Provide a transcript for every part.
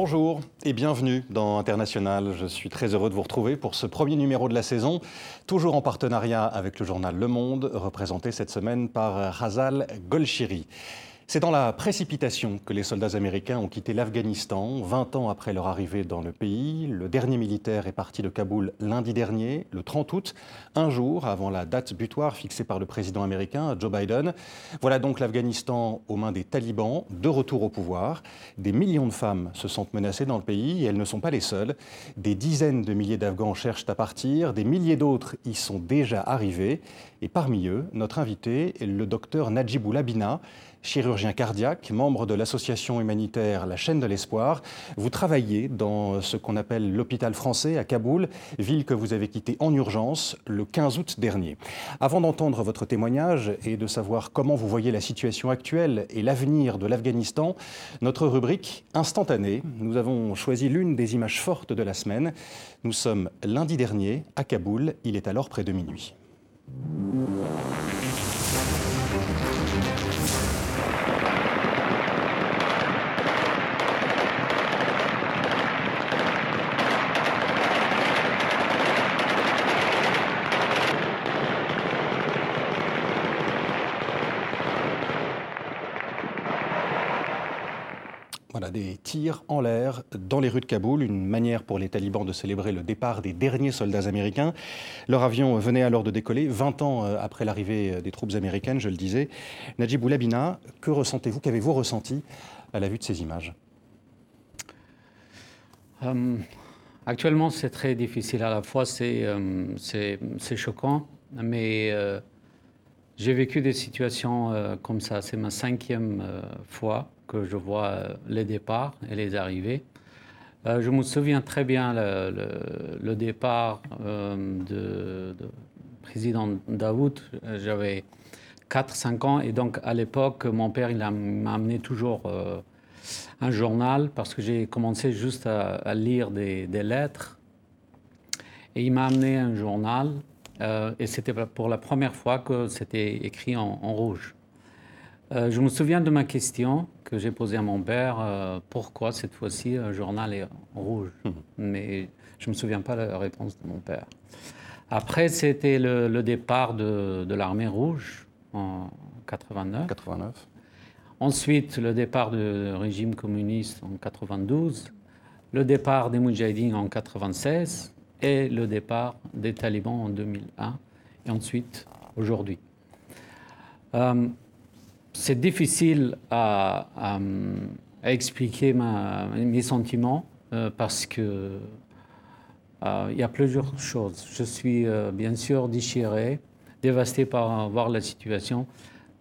Bonjour et bienvenue dans International. Je suis très heureux de vous retrouver pour ce premier numéro de la saison, toujours en partenariat avec le journal Le Monde, représenté cette semaine par Hazal Golshiri. C'est dans la précipitation que les soldats américains ont quitté l'Afghanistan, 20 ans après leur arrivée dans le pays. Le dernier militaire est parti de Kaboul lundi dernier, le 30 août, un jour avant la date butoir fixée par le président américain Joe Biden. Voilà donc l'Afghanistan aux mains des talibans, de retour au pouvoir. Des millions de femmes se sentent menacées dans le pays et elles ne sont pas les seules. Des dizaines de milliers d'Afghans cherchent à partir, des milliers d'autres y sont déjà arrivés. Et parmi eux, notre invité, le docteur Najibou Labina, chirurgien cardiaque, membre de l'association humanitaire La chaîne de l'espoir. Vous travaillez dans ce qu'on appelle l'hôpital français à Kaboul, ville que vous avez quittée en urgence le 15 août dernier. Avant d'entendre votre témoignage et de savoir comment vous voyez la situation actuelle et l'avenir de l'Afghanistan, notre rubrique instantanée, nous avons choisi l'une des images fortes de la semaine. Nous sommes lundi dernier à Kaboul, il est alors près de minuit. Des tirs en l'air dans les rues de Kaboul, une manière pour les talibans de célébrer le départ des derniers soldats américains. Leur avion venait alors de décoller, 20 ans euh, après l'arrivée euh, des troupes américaines, je le disais. Najib Oulabina, que ressentez-vous, qu'avez-vous ressenti à la vue de ces images? Euh, Actuellement, c'est très difficile. À la fois, c'est choquant, mais j'ai vécu des situations comme ça. C'est ma cinquième fois que je vois euh, les départs et les arrivées. Euh, je me souviens très bien le, départ euh, de, président Daoud. J'avais 4-5 ans et donc à l'époque, mon père il m'a amené toujours un journal parce que j'ai commencé juste à, lire des, lettres. Et il m'a amené un journal et c'était pour la première fois que c'était écrit en rouge. Euh, je me souviens de ma question que j'ai posée à mon père, euh, pourquoi cette fois-ci un journal est rouge mhm. Mais je ne me souviens pas de la réponse de mon père. Après, c'était le, départ de, l'armée rouge en 89. 89. Ensuite, le départ du régime communiste en 92, le départ des Moudjahidines en 96 et le départ des talibans en 2001 et ensuite aujourd'hui. Euh, c'est difficile à, expliquer mes sentiments euh, parce que euh, il y a plusieurs choses. Je suis euh, bien sûr déchiré, dévasté par voir la situation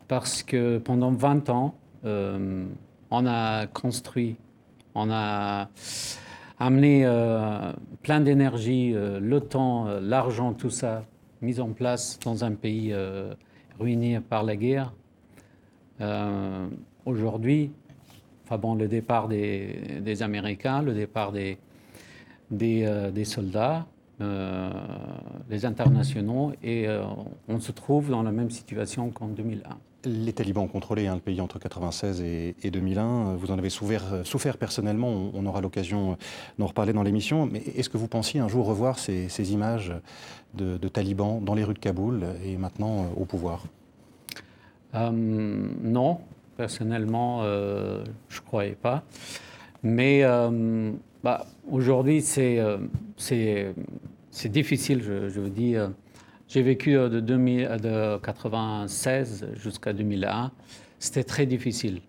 parce que pendant 20 ans, on a construit, on a amené plein d'énergie, le temps, l'argent, tout ça, mis en place dans un pays ruiné par la guerre euh, aujourd'hui, enfin bon, le départ des, Américains, le départ des, des, euh, soldats, euh, les internationaux, et on se trouve dans la même situation qu'en 2001. Les talibans ont contrôlé hein, le pays entre 1996 et, 2001. Vous en avez souffert, personnellement. On, aura l'occasion d'en reparler dans l'émission. Mais est-ce que vous pensiez un jour revoir ces, images de, talibans dans les rues de Kaboul et maintenant au pouvoir? Euh, non, personnellement, euh, je ne croyais pas. Mais euh, bah, aujourd'hui, c'est c'est difficile, je, je, vous dis. J'ai vécu de, 2000, de 96 jusqu'à 2001. C'était très difficile.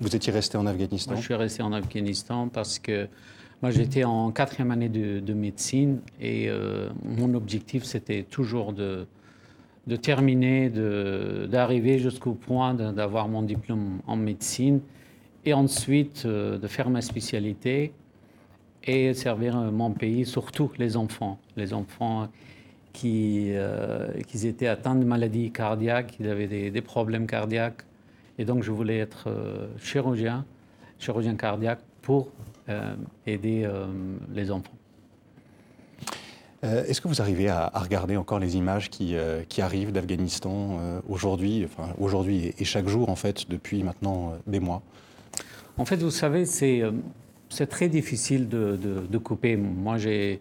Vous étiez resté en Afghanistan? Je suis resté en Afghanistan parce que moi j'étais en quatrième année de, de médecine et mon objectif c'était toujours de, de terminer, d'arriver jusqu'au point d'avoir mon diplôme en médecine et ensuite euh, de faire ma spécialité et servir euh, mon pays, surtout les enfants. Les enfants qui, euh, qui étaient atteints de maladies cardiaques, qui avaient des, problèmes cardiaques. Et donc je voulais être chirurgien, chirurgien cardiaque pour aider les enfants. Euh, est-ce que vous arrivez à, regarder encore les images qui, euh, arrivent d'Afghanistan euh, aujourd'hui, enfin aujourd'hui et, chaque jour en fait depuis maintenant des mois? En fait, vous savez, c'est c'est très difficile de, de, couper. Moi, j'ai,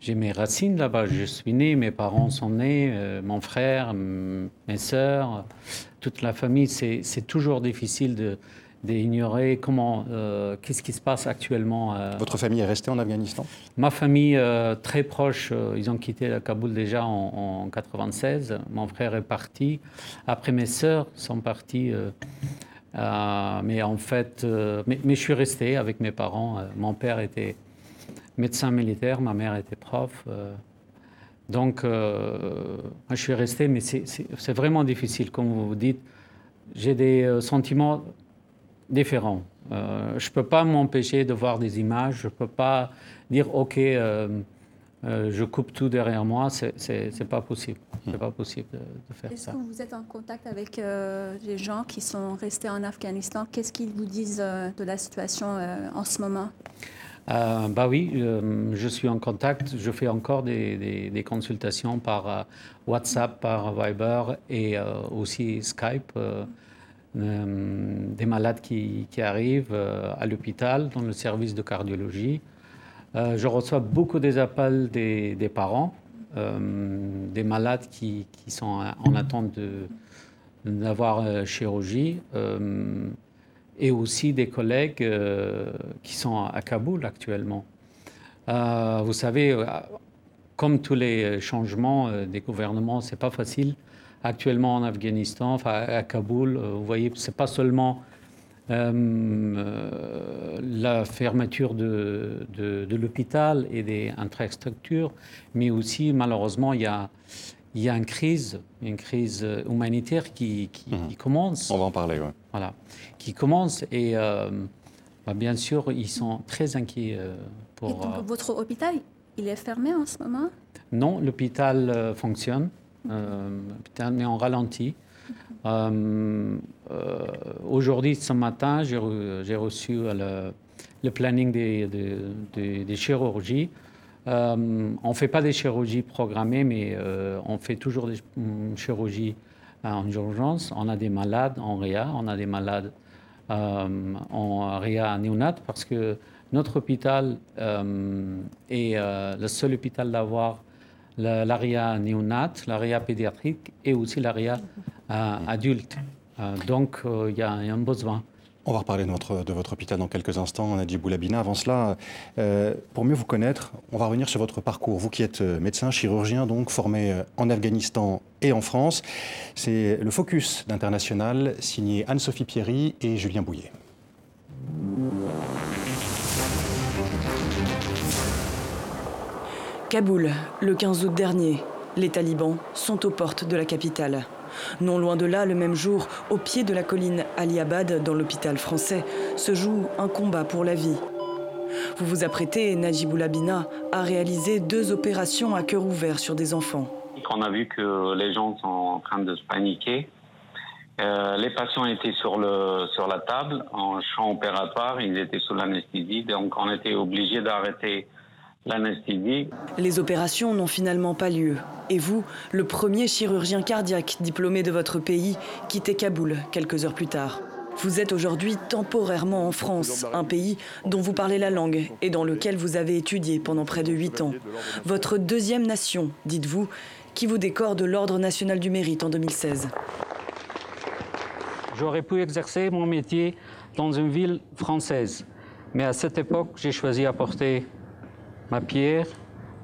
j'ai mes racines là-bas. Je suis né, mes parents sont nés, mon frère, mes sœurs, toute la famille. C'est toujours difficile de, d'ignorer comment, euh, qu'est-ce qui se passe actuellement. Euh? Votre famille est restée en Afghanistan? Ma famille, très proche, ils ont quitté Kaboul déjà en, en 96. Mon frère est parti. Après, mes sœurs sont parties. mais en fait, mais, mais, je suis resté avec mes parents. mon père était médecin militaire, ma mère était prof. Euh, donc, euh, je suis resté, mais c'est vraiment difficile, comme vous dites. J'ai des euh, sentiments différents. je ne peux pas m'empêcher de voir des images, je ne peux pas dire, OK, je coupe tout derrière moi, c'est pas possible. C'est pas possible de, faire ça. Est-ce que vous êtes en contact avec les gens qui sont restés en Afghanistan? Qu'est-ce qu'ils vous disent de la situation en ce moment? Euh, bah oui, euh, je suis en contact. Je fais encore des, consultations par euh, WhatsApp, par Viber et aussi Skype. Des malades qui, arrivent à l'hôpital dans le service de cardiologie. je reçois beaucoup des appels des, parents, des malades qui, sont en attente d'avoir chirurgie et aussi des collègues euh, qui sont à Kaboul actuellement. Euh, vous savez, euh, comme tous les changements des gouvernements, c'est pas facile. Actuellement en Afghanistan, enfin à Kaboul, vous voyez, c'est pas seulement la fermeture de, de, l'hôpital et des infrastructures, mais aussi malheureusement il y a il y a une crise, une crise humanitaire qui, qui, mhm. commence. On va en parler, oui. Voilà, qui commence et euh, bah, bien sûr, ils sont très inquiets euh, pour. Et donc, votre hôpital, il est fermé en ce moment? Non, l'hôpital euh, fonctionne. L'hôpital est en ralenti. Aujourd'hui, ce matin, j'ai reçu le, planning des, chirurgies. Euh, on ne fait pas des chirurgies programmées, mais euh, on fait toujours des chirurgies euh, en urgence. On a des malades en RIA, on a des malades en RIA néonat parce que notre hôpital est le seul hôpital d'avoir l'ARIA néonat, l'ARIA pédiatrique et aussi l'ARIA adulte. donc il y a un besoin. On va reparler de votre, hôpital dans quelques instants, Nadji Boulabina. Avant cela, euh, pour mieux vous connaître, on va revenir sur votre parcours. Vous qui êtes euh, médecin, chirurgien, donc formé euh, en Afghanistan et en France. C'est le Focus d'International, signé Anne-Sophie Pierry et Julien Bouillet. Kaboul, le 15 août dernier. Les talibans sont aux portes de la capitale. Non loin de là, le même jour, au pied de la colline Ali Abad, dans l'hôpital français, se joue un combat pour la vie. Vous vous apprêtez, Najibou Labina, à réaliser deux opérations à cœur ouvert sur des enfants. On a vu que les gens sont en train de se paniquer. Euh, les patients étaient sur, le, sur la table, en champ opératoire, ils étaient sous l'anesthésie, donc on était obligé d'arrêter l'anesthésie. Les opérations n'ont finalement pas lieu. Et vous, le premier chirurgien cardiaque diplômé de votre pays, quittez Kaboul quelques heures plus tard. Vous êtes aujourd'hui temporairement en France, un pays dont vous parlez la langue et dans lequel vous avez étudié pendant près de huit ans. Votre deuxième nation, dites-vous, qui vous décore de l'Ordre national du mérite en 2016. J'aurais pu exercer mon métier dans une ville française, mais à cette époque, j'ai choisi à porter ma pierre,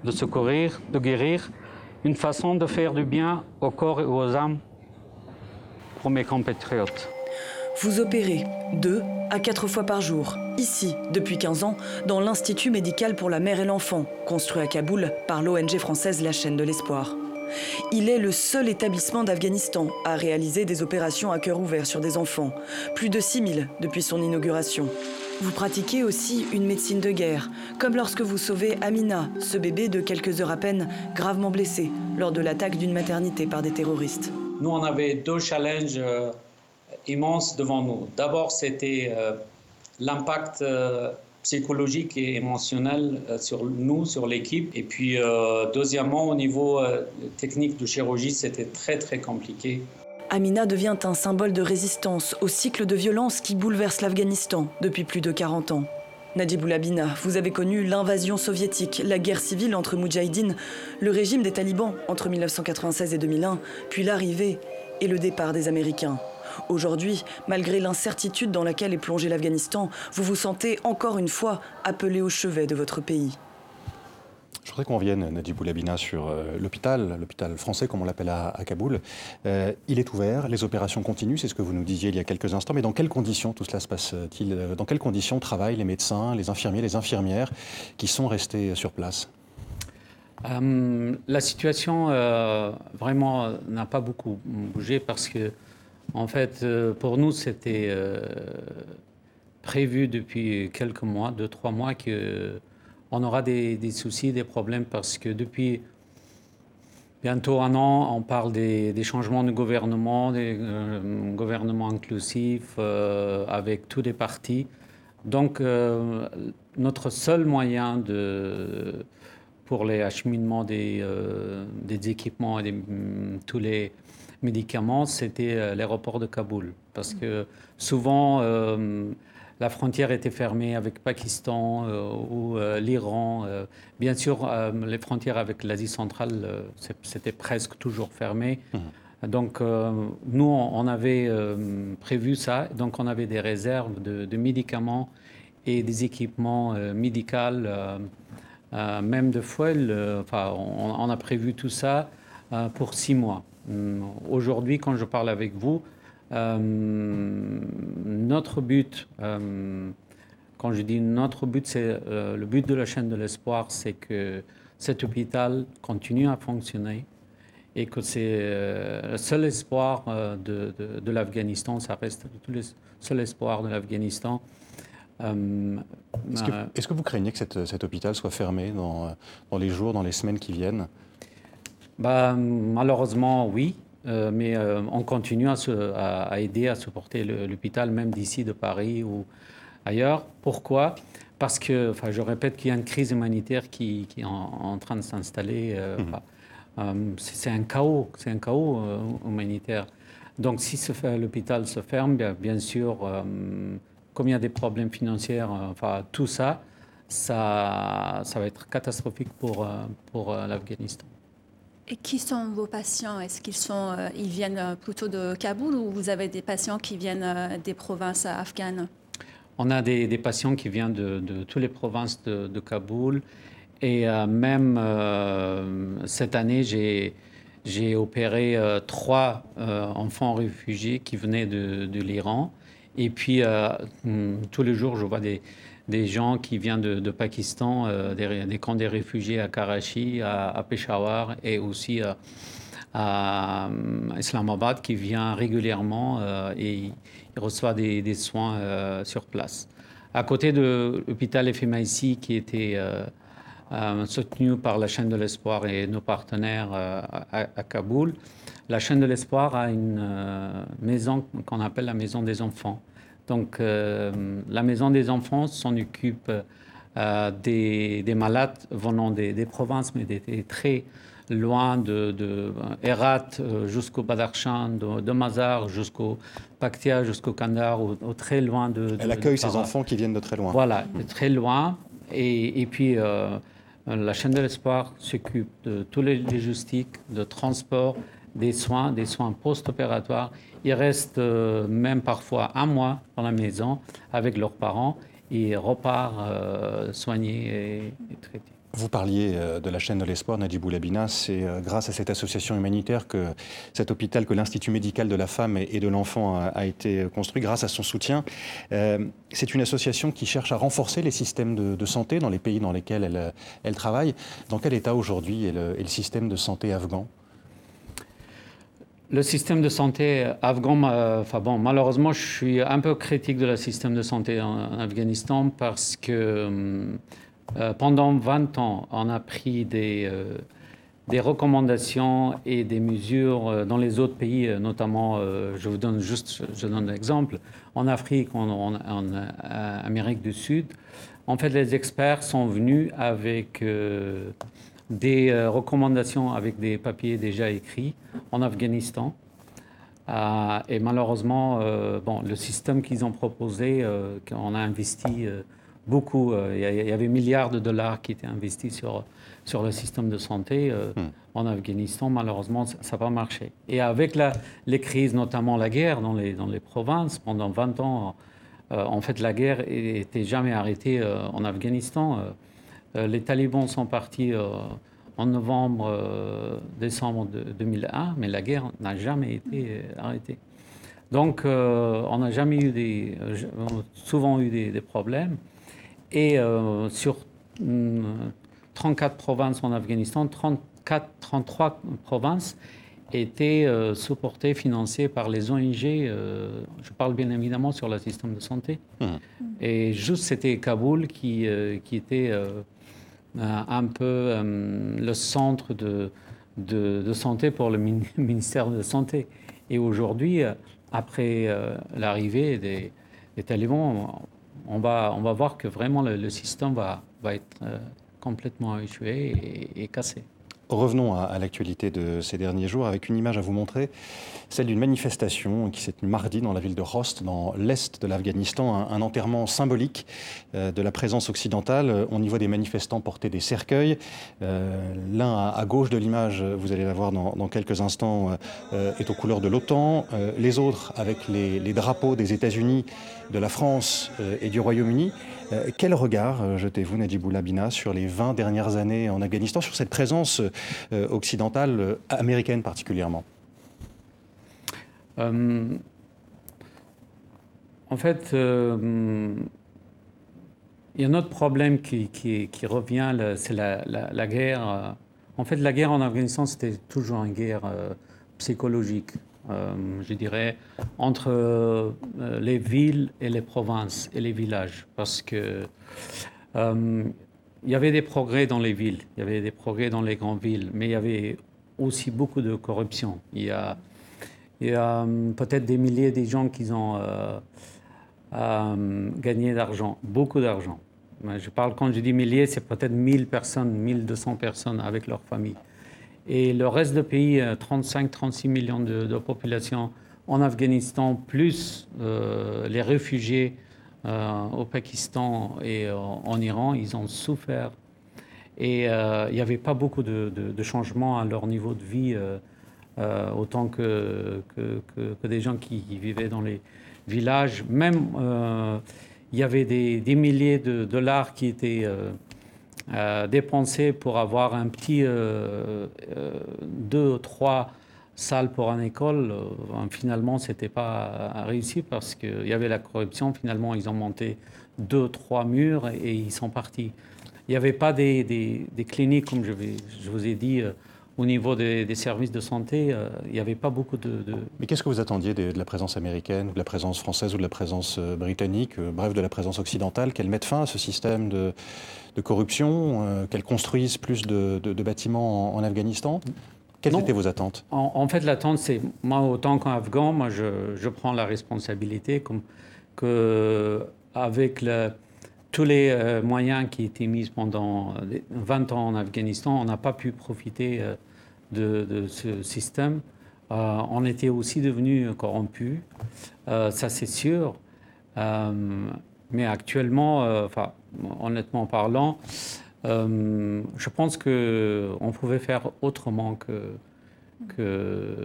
de secourir, de guérir, une façon de faire du bien au corps et aux âmes pour mes compatriotes. Vous opérez deux à quatre fois par jour, ici, depuis 15 ans, dans l'Institut médical pour la mère et l'enfant, construit à Kaboul par l'ONG française La Chaîne de l'Espoir. Il est le seul établissement d'Afghanistan à réaliser des opérations à cœur ouvert sur des enfants, plus de 6000 depuis son inauguration. Vous pratiquez aussi une médecine de guerre, comme lorsque vous sauvez Amina, ce bébé de quelques heures à peine, gravement blessé lors de l'attaque d'une maternité par des terroristes. Nous, on avait deux challenges euh, immenses devant nous. D'abord, c'était euh, l'impact euh, psychologique et émotionnel sur nous, sur l'équipe. Et puis, deuxièmement, au niveau technique de chirurgie, c'était très, très compliqué. Amina devient un symbole de résistance au cycle de violence qui bouleverse l'Afghanistan depuis plus de 40 ans. Najib Boulabina, vous avez connu l'invasion soviétique, la guerre civile entre Moudjahidines, le régime des talibans entre 1996 et 2001, puis l'arrivée et le départ des Américains. Aujourd'hui, malgré l'incertitude dans laquelle est plongé l'Afghanistan, vous vous sentez encore une fois appelé au chevet de votre pays. Je voudrais qu'on vienne, Najib Boulabina, sur euh, l'hôpital, l'hôpital français, comme on l'appelle à, Kaboul. Euh, il est ouvert, les opérations continuent, c'est ce que vous nous disiez il y a quelques instants, mais dans quelles conditions tout cela se passe-t-il? Euh, Dans quelles conditions travaillent les médecins, les infirmiers, les infirmières qui sont restés sur place? La situation vraiment n'a pas beaucoup bougé parce que, en fait, pour nous, c'était prévu depuis quelques mois, deux, trois mois, que on aura des, soucis, des problèmes parce que depuis bientôt un an, on parle des, changements de gouvernement, des euh, gouvernements inclusifs euh, avec tous les partis. Donc, euh, notre seul moyen de, pour les acheminements des, des équipements et tous les médicaments, c'était l'aéroport de Kaboul. Parce que souvent, la frontière était fermée avec Pakistan euh, ou euh, l'Iran. Euh, bien sûr, les frontières avec l'Asie centrale, c'était presque toujours fermé. Mmh. Donc, nous, on avait prévu ça. Donc, on avait des réserves de, médicaments et des équipements médicaux, même de foil. enfin, on, a prévu tout ça pour six mois. Mmh. Aujourd'hui, quand je parle avec vous, notre but, euh, quand je dis notre but, c'est euh, le but de la chaîne de l'espoir, c'est que cet hôpital continue à fonctionner et que c'est le seul espoir de, de, l'Afghanistan, ça reste le seul espoir de l'Afghanistan. Est-ce que, vous craignez que cet hôpital soit fermé dans, dans, les jours, dans les semaines qui viennent? Bah, Malheureusement, oui. Euh, mais euh, on continue à, aider à supporter l'hôpital, même d'ici, de Paris ou ailleurs. Pourquoi? Parce que, enfin, je répète qu'il y a une crise humanitaire qui, est en, train de s'installer. Euh, mhm. c'est un chaos, c'est un chaos humanitaire. Donc, si l'hôpital se ferme, bien, bien sûr, comme il y a des problèmes financiers, enfin, tout ça, ça, ça va être catastrophique pour, pour l'Afghanistan. Et qui sont vos patients? Est-ce qu'ils sont, euh, ils viennent euh, plutôt de Kaboul ou vous avez des patients qui viennent euh, des provinces afghanes? On a des, patients qui viennent de, toutes les provinces de, Kaboul. Et même cette année, j'ai opéré trois enfants réfugiés qui venaient de, de l'Iran. Et puis, hmm, tous les jours, je vois des, des gens qui viennent de, Pakistan, euh, des, camps des réfugiés à Karachi, à, Peshawar et aussi à, Islamabad qui vient régulièrement euh, et il reçoit des, soins euh, sur place. À côté de l'hôpital FMIC qui était soutenu par la chaîne de l'espoir et nos partenaires à, Kaboul, la chaîne de l'espoir a une maison qu'on appelle la maison des enfants donc, euh, la maison des enfants s'en occupe euh, des, malades venant des, provinces, mais des, très loin de, de Herat euh, jusqu'au Badakhshan, de, Mazar jusqu'au Paktia, jusqu'au Kandahar, ou, très loin de. Elle accueille ces enfants qui viennent de très loin. Voilà, de très loin. Et, puis, la chaîne de l'espoir s'occupe de tous les logistiques, de transport, des soins, des soins post-opératoires. Ils restent euh, même parfois un mois dans la maison avec leurs parents et repartent euh, soignés et, traités. Vous parliez euh, de la chaîne de l'espoir, Najib Labina. C'est grâce à cette association humanitaire que cet hôpital, que l'Institut médical de la femme et de l'enfant a, été construit, grâce à son soutien. c'est une association qui cherche à renforcer les systèmes de, santé dans les pays dans lesquels elle travaille. Dans quel état aujourd'hui est le système de santé afghan? Le système de santé afghan, euh, enfin bon, malheureusement, je suis un peu critique de le système de santé en, Afghanistan parce que euh, euh, pendant 20 ans, on a pris des, recommandations et des mesures dans les autres pays, notamment, je vous donne juste, je donne un exemple, en Afrique, en Amérique du Sud. En fait, les experts sont venus avec des euh, recommandations avec des papiers déjà écrits en Afghanistan. Euh, et malheureusement, euh, bon, le système qu'ils ont proposé, qu'on a investi beaucoup. Il y avait milliards de dollars qui étaient investis sur, sur le système de santé hmm. en Afghanistan. Malheureusement, ça n'a pas marché. Et avec la, les crises, notamment la guerre dans les, dans les provinces, pendant 20 ans, en fait, la guerre n'était jamais arrêtée en Afghanistan. Les talibans sont partis en novembre, euh, décembre de 2001, mais la guerre n'a jamais été euh, arrêtée. Donc, euh, on n'a jamais eu des, souvent eu des, problèmes. Et sur 34 mm, provinces en Afghanistan, 34, 33 provinces étaient supportées, financées par les ONG. je parle bien évidemment sur le système de santé. Mmh. Et juste, c'était Kaboul qui, qui était euh, un peu euh, le centre de, santé pour le ministère de Santé. Et aujourd'hui, euh, après l'arrivée des, des, talibans, on va, on va voir que vraiment le, système va, va être complètement échoué et cassé. Revenons à, l'actualité de ces derniers jours avec une image à vous montrer, celle d'une manifestation qui s'est tenue mardi dans la ville de Rost, dans l'est de l'Afghanistan, un, enterrement symbolique euh, de la présence occidentale. On y voit des manifestants porter des cercueils. Euh, l'un à, gauche de l'image, vous allez la voir dans, quelques instants, euh, est aux couleurs de l'OTAN. les autres avec les, les drapeaux des États-Unis, de la France et du Royaume-Uni. Euh, quel regard euh, jetez-vous, Najibou Labina, sur les 20 dernières années en Afghanistan, sur cette présence euh, occidentale, américaine particulièrement? En fait, il y a un autre problème qui, revient, c'est la, guerre. En fait, la guerre en Afghanistan, c'était toujours une guerre psychologique. Euh, je dirais, entre euh, les villes et les provinces et les villages. Parce que euh, il y avait des progrès dans les villes, il y avait des progrès dans les grandes villes, mais il y avait aussi beaucoup de corruption. Il y a, peut-être des milliers de gens qui ont gagné d'argent, beaucoup d'argent. Je parle, quand je dis milliers, c'est peut-être 1000 personnes, 1200 personnes avec leur famille. Et le reste du pays, 35-36 euh, millions de, population en Afghanistan, plus euh, les réfugiés euh, au Pakistan et en Iran, ils ont souffert. Et il n'y avait pas beaucoup de, changements à leur niveau de vie, autant que, que, des gens qui, vivaient dans les villages. Même, il y avait des, milliers de dollars qui étaient euh, dépenser pour avoir un petit euh, euh, deux ou trois salles pour une école, finalement, ce n'était pas réussi parce qu'il y avait la corruption. Finalement, ils ont monté deux, trois murs et, ils sont partis. Il n'y avait pas des, des, cliniques, comme je, vous ai dit, au niveau des, services de santé. il n'y avait pas beaucoup de. Mais qu'est-ce que vous attendiez de, la présence américaine, de la présence française ou de la présence britannique, bref, de la présence occidentale, qu'elle mette fin à ce système de de corruption, euh, qu'elle construise plus de, bâtiments en, Afghanistan? Quelles étaient vos attentes? En, fait, l'attente, c'est moi, autant qu'Afghan, moi, je, prends la responsabilité comme que avec tous les euh, moyens qui étaient mis pendant 20 ans en Afghanistan, on n'a pas pu profiter euh, de, ce système. on était aussi devenu corrompus, ça c'est sûr. mais actuellement, honnêtement parlant, euh, je pense qu'on pouvait faire autrement que, que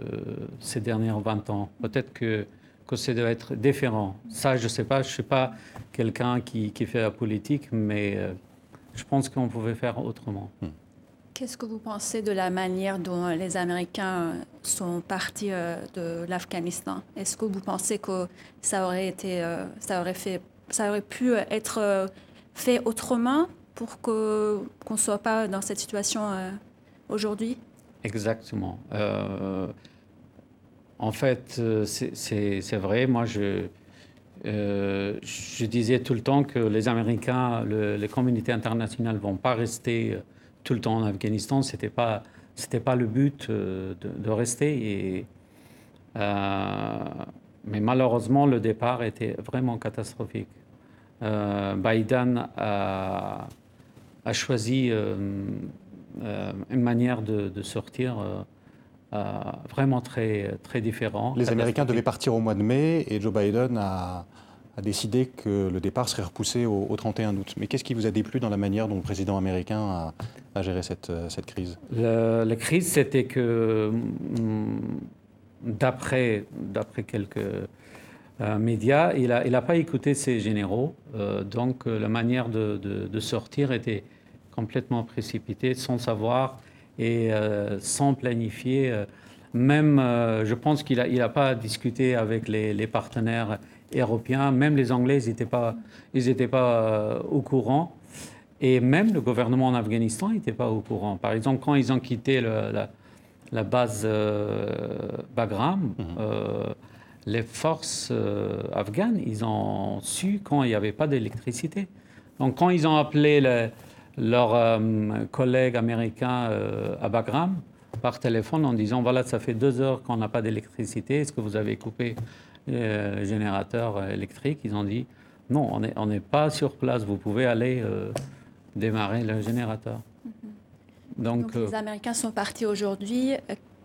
ces dernières 20 ans. Peut-être que, que ça doit être différent. Ça, je ne sais pas, je ne suis pas quelqu'un qui, qui, fait la politique, mais euh, je pense qu'on pouvait faire autrement. Hmm. Qu'est-ce que vous pensez de la manière dont les Américains sont partis euh, de l'Afghanistan? Est-ce que vous pensez que ça aurait été, ça aurait fait, ça aurait pu être fait autrement pour qu'on ne soit pas dans cette situation euh, aujourd'hui? Exactement. Euh, en fait, euh, c'est vrai. Moi, je, je disais tout le temps que les Américains, les communautés internationales ne vont pas rester tout le temps en Afghanistan. Ce n'était pas, pas le but de, rester. Mais malheureusement, le départ était vraiment catastrophique. Euh, Biden a, choisi euh, euh, une manière de, sortir vraiment très, très différente. Les Américains devaient partir au mois de mai et Joe Biden a, a décidé que le départ serait repoussé au, 31 août. Mais qu'est-ce qui vous a déplu dans la manière dont le président américain a, géré cette, cette crise? La crise, c'était que, hum, d'après quelques euh, médias, il n'a il a pas écouté ses généraux. Euh, donc la manière de, de, sortir était complètement précipitée, sans savoir et sans planifier même, euh, je pense qu'il n'a il a pas discuté avec les, partenaires européens. Même les Anglais, ils n'étaient pas, ils étaient pas euh, au courant. Et même le gouvernement en Afghanistan n'était pas au courant. Par exemple, quand ils ont quitté la, base euh, Bagram, mhm. les forces afghanes, ils ont su quand il n'y avait pas d'électricité. Donc quand ils ont appelé leurs collègues américains à Bagram, par téléphone en disant voilà, ça fait deux heures qu'on n'a pas d'électricité, est-ce que vous avez coupé euh, le générateur électrique? Ils ont dit non, on n'est on pas sur place, vous pouvez aller euh, démarrer le générateur. Mm-hmm. Donc, les euh, Américains sont partis aujourd'hui.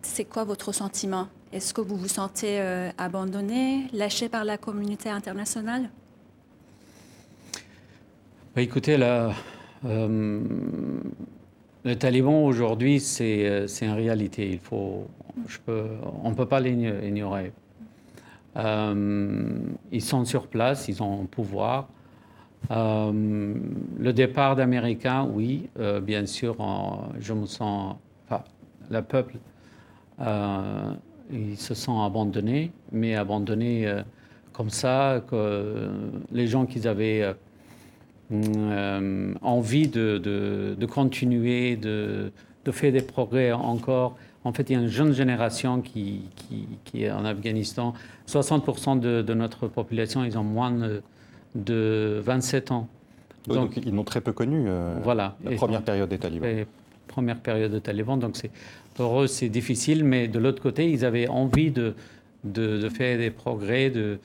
C'est quoi votre sentiment? Est-ce que vous vous sentez abandonné, lâché par la communauté internationale? Bah, Écoutez, là, le taliban aujourd'hui, c'est une réalité. Il faut, on ne peut pas l'ignorer. Euh, ils sont sur place, ils ont un pouvoir. Euh, le départ d'Américains, oui, euh, bien sûr, je me sens. Enfin, le peuple, ils se sont abandonnés, mais abandonnés comme ça, que les gens qu'ils avaient euh, envie de, de, continuer, de, de, faire des progrès encore. En fait, il y a une jeune génération qui, qui, est en Afghanistan. 60% de, notre population, ils ont moins de, 27 ans. Donc, ils n'ont très peu connu euh, voilà, la première période des talibans. Première période des talibans. Donc pour eux, c'est difficile, mais de l'autre côté, ils avaient envie de, de, faire des progrès, de,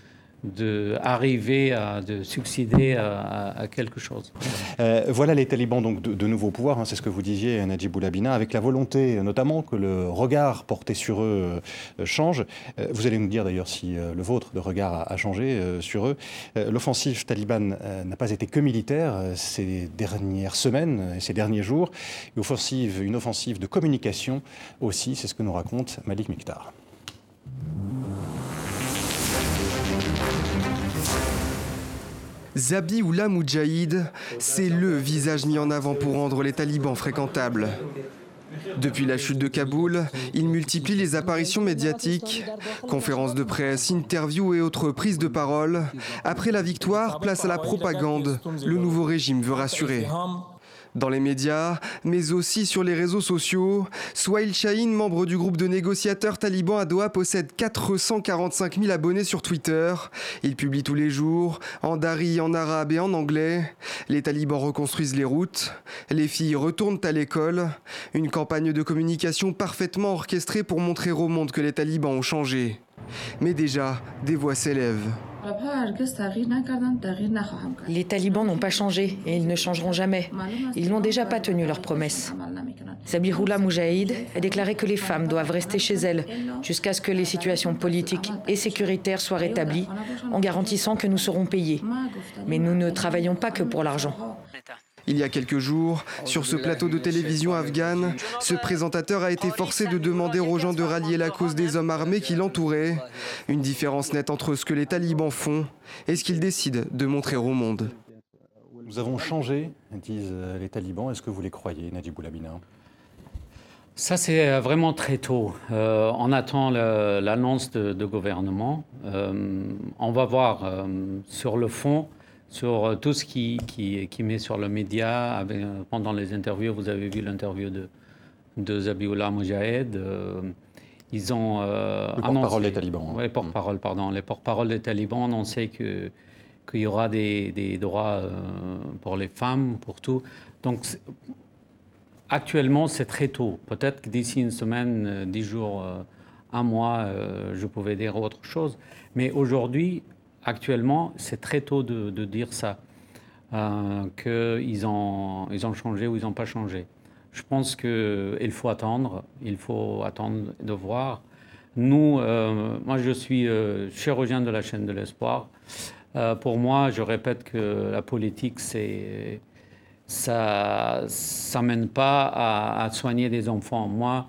d'arriver à de succéder à, quelque chose. Euh, voilà les talibans donc de, nouveau au pouvoir, hein, c'est ce que vous disiez Najib Boulabina, avec la volonté notamment que le regard porté sur eux euh, change. Euh, vous allez nous dire d'ailleurs si le vôtre de regard a, changé sur eux. L'offensive talibane n'a pas été que militaire ces dernières semaines et ces derniers jours. Une offensive, une offensive de communication aussi, c'est ce que nous raconte Malik Zabiullah Moudjahid, c'est le visage mis en avant pour rendre les talibans fréquentables. Depuis la chute de Kaboul, il multiplie les apparitions médiatiques, conférences de presse, interviews et autres prises de parole. Après la victoire, place à la propagande. Le nouveau régime veut rassurer dans les médias, mais aussi sur les réseaux sociaux. Swail Shahin, membre du groupe de négociateurs talibans à Doha, possède 445 000 abonnés sur Twitter. Il publie tous les jours, en dari, en arabe et en anglais. Les talibans reconstruisent les routes. Les filles retournent à l'école. Une campagne de communication parfaitement orchestrée pour montrer au monde que les talibans ont changé. Mais déjà, des voix s'élèvent. Les talibans n'ont pas changé et ils ne changeront jamais. Ils n'ont déjà pas tenu leurs promesses. Zabihullah Moujahid a déclaré que les femmes doivent rester chez elles jusqu'à ce que les situations politiques et sécuritaires soient rétablies en garantissant que nous serons payés. Mais nous ne travaillons pas que pour l'argent. Il y a quelques jours, sur ce plateau de télévision afghane, ce présentateur a été forcé de demander aux gens de rallier la cause des hommes armés qui l'entouraient. Une différence nette entre ce que les talibans font et ce qu'ils décident de montrer au monde. Nous avons changé, disent les talibans. Est-ce que vous les croyez, Najib Boulabina? Ça, c'est euh, vraiment très tôt. Euh, on attend l'annonce de, gouvernement. Euh, on va voir sur le fond sur euh, tout ce qui, qui, qui, met sur le média. Euh, pendant les interviews, vous avez vu l'interview de, de Zabiullah Mojahed. Euh, ils ont le porte-parole des talibans. Oui, porte-parole, pardon. Les porte-parole des talibans on sait que qu'il y aura des, des droits pour les femmes, pour tout. Donc, actuellement, c'est très tôt. Peut-être que d'ici une semaine, dix jours, un mois, je pouvais dire autre chose. Mais aujourd'hui, actuellement, c'est très tôt de, dire ça, euh, qu'ils ont, changé ou ils n'ont pas changé. Je pense qu'il faut attendre, il faut attendre de voir. Nous, moi, je suis chirurgien de la chaîne de l'espoir. pour moi, je répète que la politique, ça ne mène pas à, soigner des enfants. Moi,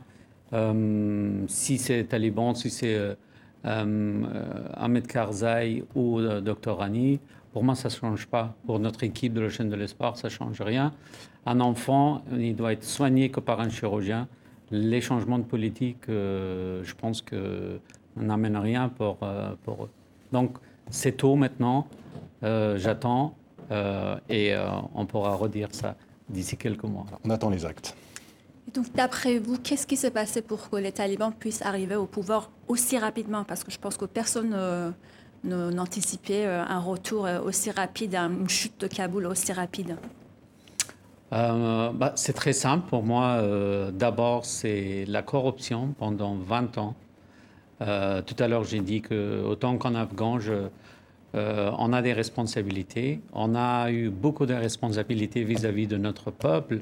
si c'est Taliban, si c'est Ahmed Karzai ou Dr Rani, pour moi, ça ne change pas. Pour notre équipe de la chaîne de l'espoir, ça ne change rien. Un enfant, il doit être soigné que par un chirurgien. Les changements de politique, euh, je pense que n'amènent rien pour, euh, pour eux. Donc, c'est tôt maintenant. Euh, j'attends et on pourra redire ça d'ici quelques mois. On attend les actes. Donc, d'après vous, qu'est-ce qui s'est passé pour que les talibans puissent arriver au pouvoir aussi rapidement? Parce que je pense que personne n'anticipait euh, un retour euh, aussi rapide, une chute de Kaboul aussi rapide euh, bah, C'est très simple pour moi. D'abord, c'est la corruption pendant 20 ans. tout à l'heure, j'ai dit que autant qu'en Afghan, on a des responsabilités. On a eu beaucoup de responsabilités vis-à-vis de notre peuple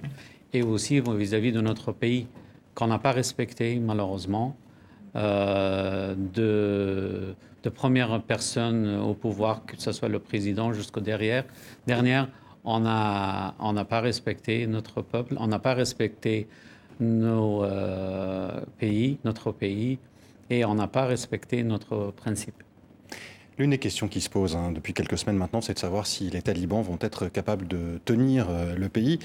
et aussi vis-à-vis de notre pays qu'on n'a pas respecté malheureusement. de de première personne au pouvoir, que ce soit le président jusqu'au derrière. Dernière, on n'a on pas respecté notre peuple, on n'a pas respecté nos euh, pays, notre pays, et on n'a pas respecté notre principe. L'une des questions qui se posent hein, depuis quelques semaines maintenant, c'est de savoir si les talibans vont être capables de tenir euh, le pays,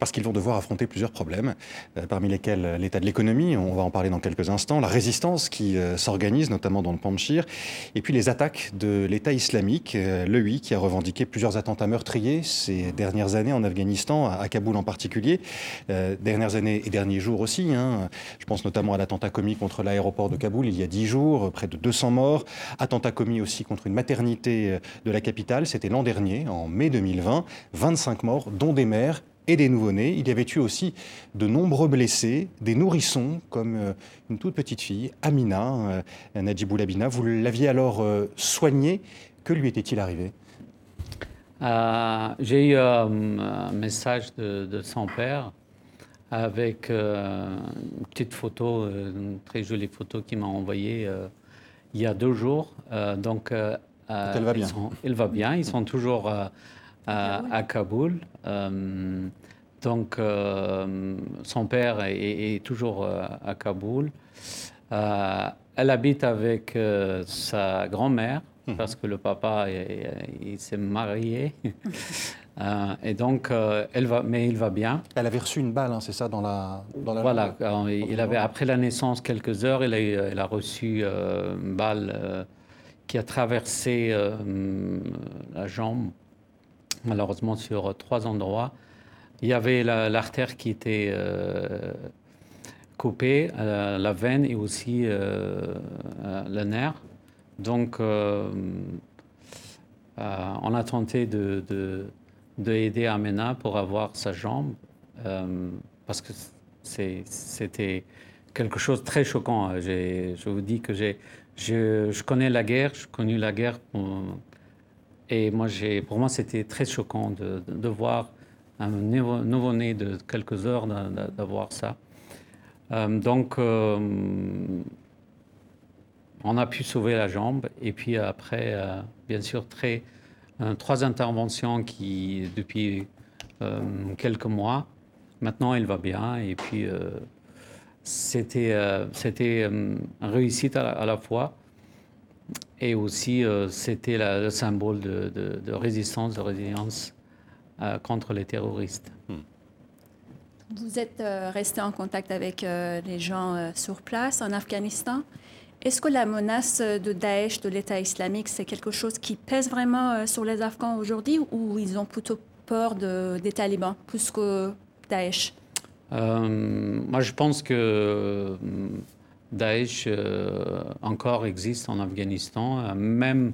parce qu'ils vont devoir affronter plusieurs problèmes, euh, parmi lesquels l'état de l'économie, on va en parler dans quelques instants, la résistance qui euh, s'organise, notamment dans le Panchir, et puis les attaques de l'État islamique, le lui, qui a revendiqué plusieurs attentats meurtriers ces dernières années en Afghanistan, à Kaboul en particulier, dernières années et derniers jours aussi. Hein. Je pense notamment à l'attentat commis contre l'aéroport de Kaboul il y a dix jours, près de 200 morts, attentat commis aussi contre une maternité euh, de la capitale. C'était l'an dernier, en mai 2020. 25 morts, dont des mères et des nouveau-nés. Il y avait eu aussi de nombreux blessés, des nourrissons, comme euh, une toute petite fille, Amina, euh, Najibou Labina. Vous l'aviez alors soignée. Que lui était-il arrivé? J'ai eu un message de, son père avec une petite photo, une très jolie photo qu'il m'a envoyée il y a deux jours. Euh, donc, euh, elle va bien. il va bien. Ils sont toujours euh, à, Kaboul. donc, son père est, toujours à Kaboul. elle habite avec sa grand-mère mhm. parce que le papa il s'est marié. Euh, et donc, euh, elle va, mais il va bien. Elle avait reçu une balle, hein, c'est ça, dans la, dans la Voilà, il avait, après la naissance, quelques heures, elle a, elle a reçu euh, une balle qui a traversé la jambe, malheureusement sur trois endroits. Il y avait l'artère qui était coupée, la veine et aussi le nerf. Donc, on a tenté de d'aider Amena pour avoir sa jambe, euh, parce que c'était quelque chose de très choquant. Je vous dis que je, connais la guerre, je connu la guerre, et moi, pour moi, c'était très choquant de, voir un nouveau-né de quelques heures d'avoir ça. Euh, donc, euh, on a pu sauver la jambe, et puis après, bien sûr, très trois interventions qui, depuis euh, quelques mois, maintenant elle va bien. Et puis, euh, c'était c'était une réussite à la, fois. Et aussi, c'était le symbole de, résistance, de résilience contre les terroristes. Hmm. Vous êtes resté en contact avec les gens sur place en Afghanistan. Est-ce que la menace de Daesh, de l'État islamique, c'est quelque chose qui pèse vraiment euh, sur les Afghans aujourd'hui ou ils ont plutôt peur de, des talibans plus que Daesh? Euh, Moi, je pense que euh, Daesh encore existe en Afghanistan. Même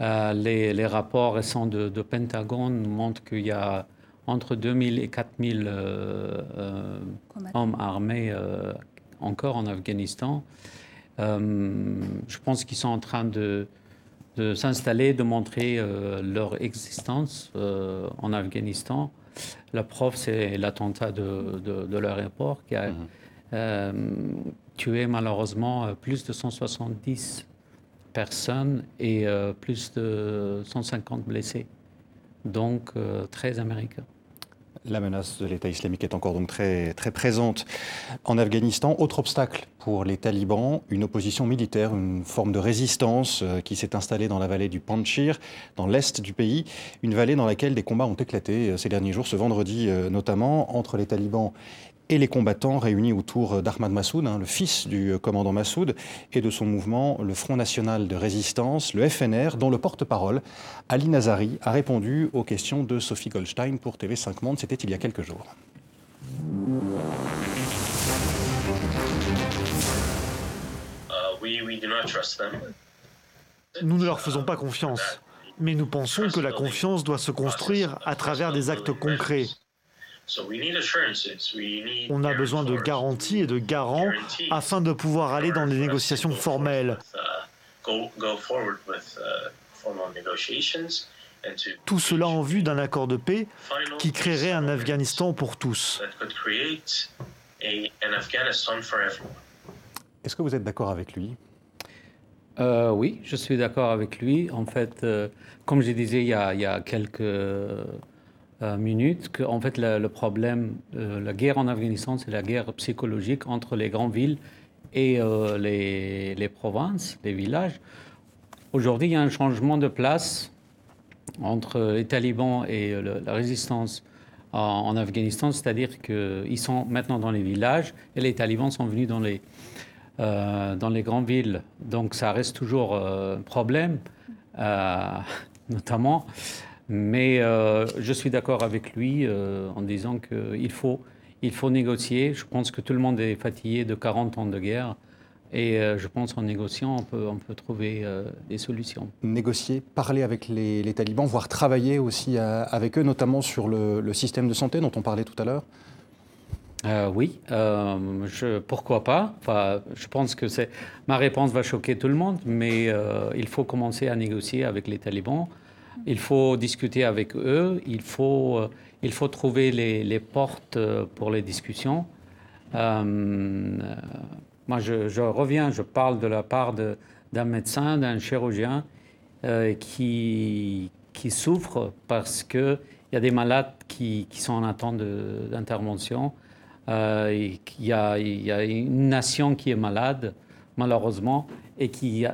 les, rapports récents de, de Pentagone montrent qu'il y a entre 2000 et 4000 hommes armés encore en Afghanistan. Euh, je pense qu'ils sont en train de, s'installer, de montrer euh, leur existence euh, en Afghanistan. La preuve, c'est l'attentat de, l'aéroport qui a, tué malheureusement plus de 170 personnes et plus de 150 blessés. Donc très américains. La menace de l'État islamique est encore donc très, très présente en Afghanistan. Autre obstacle pour les talibans, une opposition militaire, une forme de résistance euh, qui s'est installée dans la vallée du Panchir, dans l'est du pays, une vallée dans laquelle des combats ont éclaté euh, ces derniers jours, ce vendredi euh, notamment, entre les talibans et les combattants réunis autour d'Ahmad Massoud, hein, le fils du commandant Massoud, et de son mouvement, le Front National de Résistance, le FNR, dont le porte-parole, Ali Nazari, a répondu aux questions de Sophie Goldstein pour TV5 Monde. C'était il y a quelques jours. Nous ne leur faisons pas confiance, mais nous pensons que la confiance doit se construire à travers des actes concrets on a besoin de garanties et de garants afin de pouvoir aller dans des négociations formelles. Uh, Tout cela en vue d'un accord de paix qui créerait un Afghanistan pour tous. Est-ce que vous êtes d'accord avec lui? Euh, Oui, je suis d'accord avec lui. En fait, euh, comme je disais il y a, il y a quelques euh, minutes que en fait le, problème, euh, la guerre en Afghanistan, c'est la guerre psychologique entre les grandes villes et euh, les, les, provinces, les villages. Aujourd'hui, il y a un changement de place entre les talibans et la résistance en, Afghanistan, c'est-à-dire qu'ils sont maintenant dans les villages et les talibans sont venus dans les, dans les grandes villes. Donc ça reste toujours un problème, notamment mais euh, je suis d'accord avec lui euh, en disant qu'il faut, il faut négocier. Je pense que tout le monde est fatigué de 40 ans de guerre. Et euh, je pense qu'en négociant, on peut, on peut trouver des solutions. Négocier, parler avec les, talibans, voire travailler aussi avec eux, notamment sur le, système de santé dont on parlait tout à l'heure oui, je, pourquoi pas? Enfin, Je pense que ma réponse va choquer tout le monde, mais il faut commencer à négocier avec les talibans il faut discuter avec eux, il faut, euh, il faut trouver les, portes euh, pour les discussions. Euh, moi, je, reviens, je parle de la part d'un médecin, d'un chirurgien qui, qui souffre parce qu'il y a des malades qui, qui sont en attente d'intervention. il, y y a une nation qui est malade, malheureusement, et qui,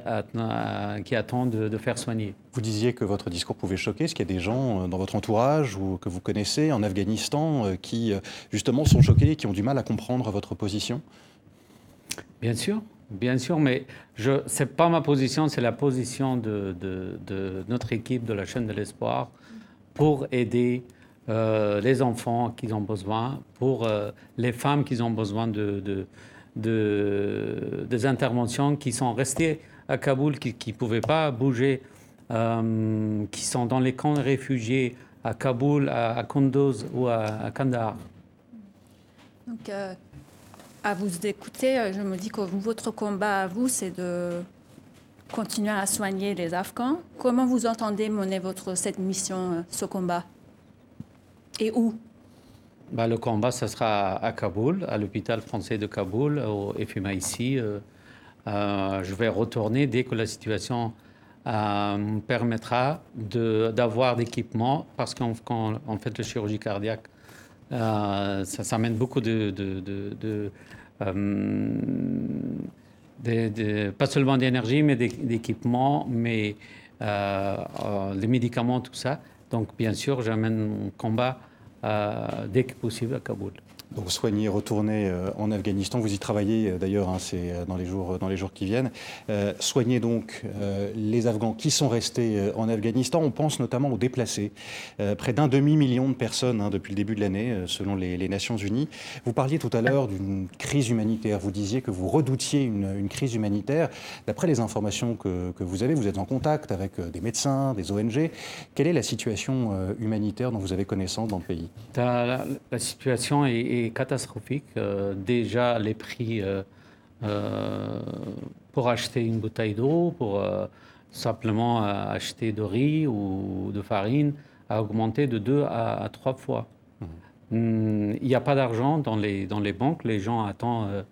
qui attend de, faire soigner. Vous disiez que votre discours pouvait choquer. Est-ce qu'il y a des gens euh, dans votre entourage ou que vous connaissez en Afghanistan euh, qui, euh, justement, sont choqués et qui ont du mal à comprendre votre position? Bien sûr, bien sûr, mais ce n'est pas ma position, c'est la position de, de, notre équipe de la chaîne de l'espoir pour aider les enfants qui ont besoin, pour les femmes qui ont besoin de de, des interventions qui sont restées à Kaboul, qui ne pouvaient pas bouger, euh, qui sont dans les camps de réfugiés à Kaboul, à, Kunduz ou à, Kandahar. Donc, euh, à vous écouter, euh, je me dis que votre combat à vous, c'est de continuer à soigner les Afghans. Comment vous entendez mener votre, cette mission, ce combat? Et où? Bah, le combat, ça sera à Kaboul, à l'hôpital français de Kaboul, au FMA ici. Euh, euh, je vais retourner dès que la situation euh, me permettra d'avoir d'équipement, parce qu'en fait, la chirurgie cardiaque, ça, amène beaucoup de, de, pas seulement d'énergie, mais d'équipement, mais des médicaments, tout ça. Donc, bien sûr, j'amène mon combat dès que possible à Kaboul. Donc soigner, retourner euh, en Afghanistan, vous y travaillez euh, d'ailleurs, hein, c'est euh, dans les jours dans les jours qui viennent. soigner donc les Afghans qui sont restés en Afghanistan. On pense notamment aux déplacés, près d'un demi million de personnes hein, depuis le début de l'année, selon les, Nations Unies. Vous parliez tout à l'heure d'une crise humanitaire. Vous disiez que vous redoutiez une, crise humanitaire. D'après les informations que, vous avez, vous êtes en contact avec des médecins, des ONG. Quelle est la situation humanitaire dont vous avez connaissance dans le pays? La, situation est catastrophique. Euh, déjà, les prix euh, euh, pour acheter une bouteille d'eau, pour simplement acheter de riz ou de farine, a augmenté de deux à, trois fois. Mmh. hum, il n'y a pas d'argent dans les, dans les banques. Les gens attendent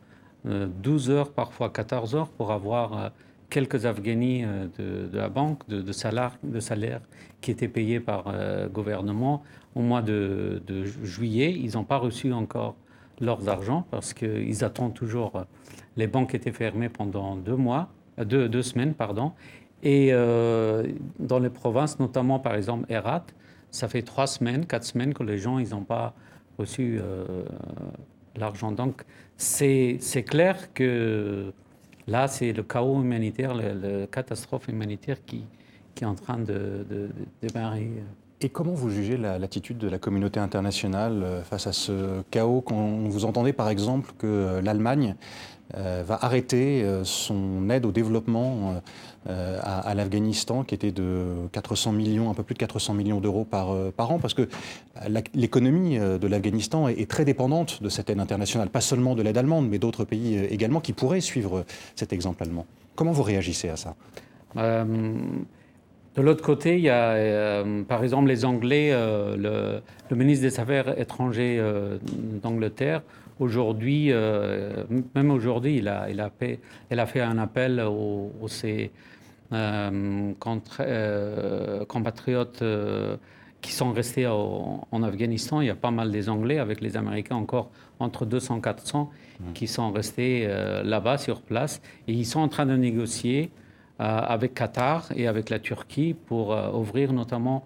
12 heures, parfois 14 heures pour avoir quelques Afghanis de, la banque, de, de, salaire, de salaire qui étaient payés par le gouvernement au mois de, juillet. Ils n'ont pas reçu encore leurs argent parce qu'ils attendent toujours. Les banques étaient fermées pendant deux mois, deux, deux semaines, pardon. Et euh, dans les provinces, notamment par exemple Herat, ça fait trois semaines, quatre semaines que les gens n'ont pas reçu euh, l'argent. Donc c'est clair que là, c'est le chaos humanitaire, la catastrophe humanitaire qui, qui, est en train de, démarrer. Et comment vous jugez l'attitude de la communauté internationale euh, face à ce chaos quand vous entendez par exemple que l'Allemagne euh, va arrêter euh, son aide au développement euh, à, l'Afghanistan, qui était de 400 millions, un peu plus de 400 millions d'euros par an, parce que l'économie de l'Afghanistan est, très dépendante de cette aide internationale, pas seulement de l'aide allemande, mais d'autres pays également qui pourraient suivre cet exemple allemand. Comment vous réagissez à ça? De l'autre côté, il y a par exemple les Anglais, le, le, ministre des Affaires étrangères d'Angleterre Aujourd'hui, euh, même aujourd'hui, il a, il, a fait, a fait un appel aux, ses euh, euh, compatriotes qui sont restés en Afghanistan. Il y a pas mal des Anglais, avec les Américains encore entre 200 et 400 qui sont restés là-bas sur place. Et ils sont en train de négocier avec Qatar et avec la Turquie pour ouvrir notamment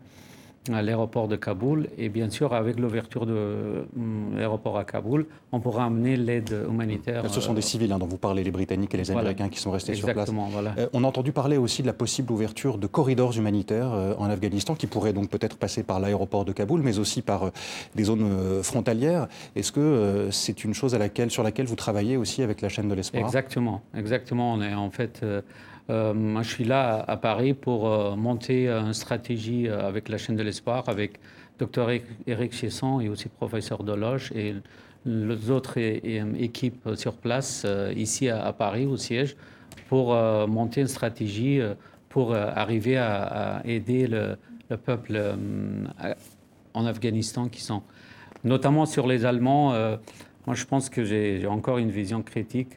à l'aéroport de Kaboul. Et bien sûr, avec l'ouverture de hum, l'aéroport à Kaboul, on pourra amener l'aide humanitaire. Ce sont des euh, civils hein, dont vous parlez, les Britanniques et les Américains qui sont restés sur place. Voilà. Euh, on a entendu parler aussi de la possible ouverture de corridors humanitaires euh, en Afghanistan qui pourraient donc peut-être passer par l'aéroport de Kaboul, mais aussi par des zones frontalières. Est-ce que c'est une chose à laquelle, sur laquelle vous travaillez aussi avec la chaîne de l'espoir? Exactement, exactement. On est en fait euh, moi, je suis là à, Paris pour euh, monter une stratégie euh, avec la chaîne de l'espoir, avec Dr Eric Chiesson et aussi professeur Deloche et les autres équipes sur place ici à, Paris au siège pour monter une stratégie pour arriver à, aider le, peuple en Afghanistan qui sont notamment sur les Allemands. moi, je pense que j'ai encore une vision critique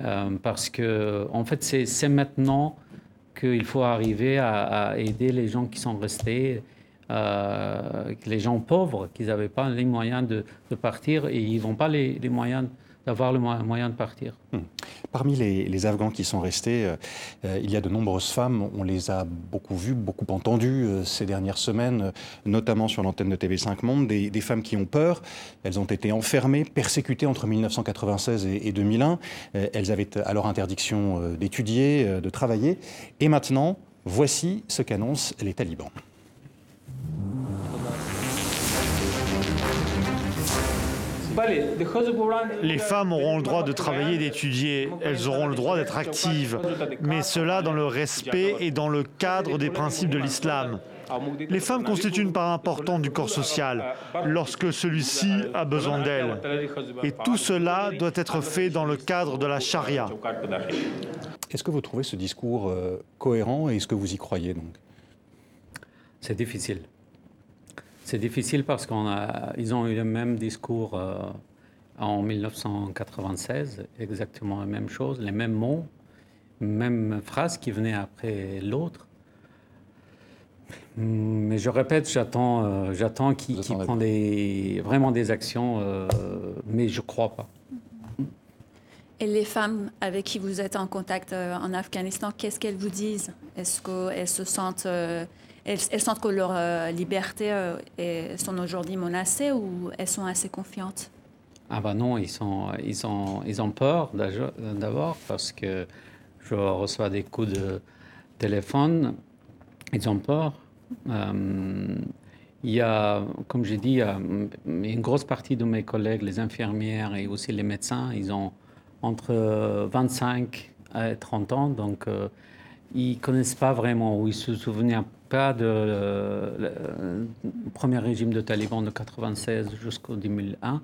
euh, parce que, en fait, c'est maintenant qu'il faut arriver à, aider les gens qui sont restés, euh, les gens pauvres, qui n'avaient pas les moyens de, partir et ils n'ont pas les, les moyens d'avoir le moyen de partir. Hmm. Parmi les, Afghans qui sont restés, euh, euh, il y a de nombreuses femmes. On les a beaucoup vues, beaucoup entendues euh, ces dernières semaines, notamment sur l'antenne de TV5 Monde, des, femmes qui ont peur. Elles ont été enfermées, persécutées entre 1996 et, et 2001. elles avaient alors interdiction d'étudier, de travailler. Et maintenant, voici ce qu'annoncent les talibans. Les femmes auront le droit de travailler et d'étudier, elles auront le droit d'être actives, mais cela dans le respect et dans le cadre des principes de l'islam. Les femmes constituent une part importante du corps social lorsque celui-ci a besoin d'elles. Et tout cela doit être fait dans le cadre de la charia. Est-ce que vous trouvez ce discours euh, cohérent et est-ce que vous y croyez donc? C'est difficile. C'est difficile parce qu'ils ont eu le même discours euh, en 1996, exactement la même chose, les mêmes mots, même phrase qui venait après l'autre. Mais je répète, j'attends, euh, j'attends qu'ils prennent des, vraiment des actions, euh, mais je ne crois pas. Et les femmes avec qui vous êtes en contact en Afghanistan, qu'est-ce qu'elles vous disent? Est-ce qu'elles se sentent elles, sentent que leur euh, liberté euh, sont aujourd'hui menacées ou elles sont assez confiantes? Ah ben non, ils, sont, ils, sont, ils ont peur d'abord parce que je reçois des coups de téléphone. Ils ont peur. Euh, il y a, comme j'ai dit, une grosse partie de mes collègues, les infirmières et aussi les médecins, ils ont entre 25 et 30 ans, donc ils ne connaissent pas vraiment ou ils se souviennent pas du premier régime de talibans de 96 jusqu'au 2001.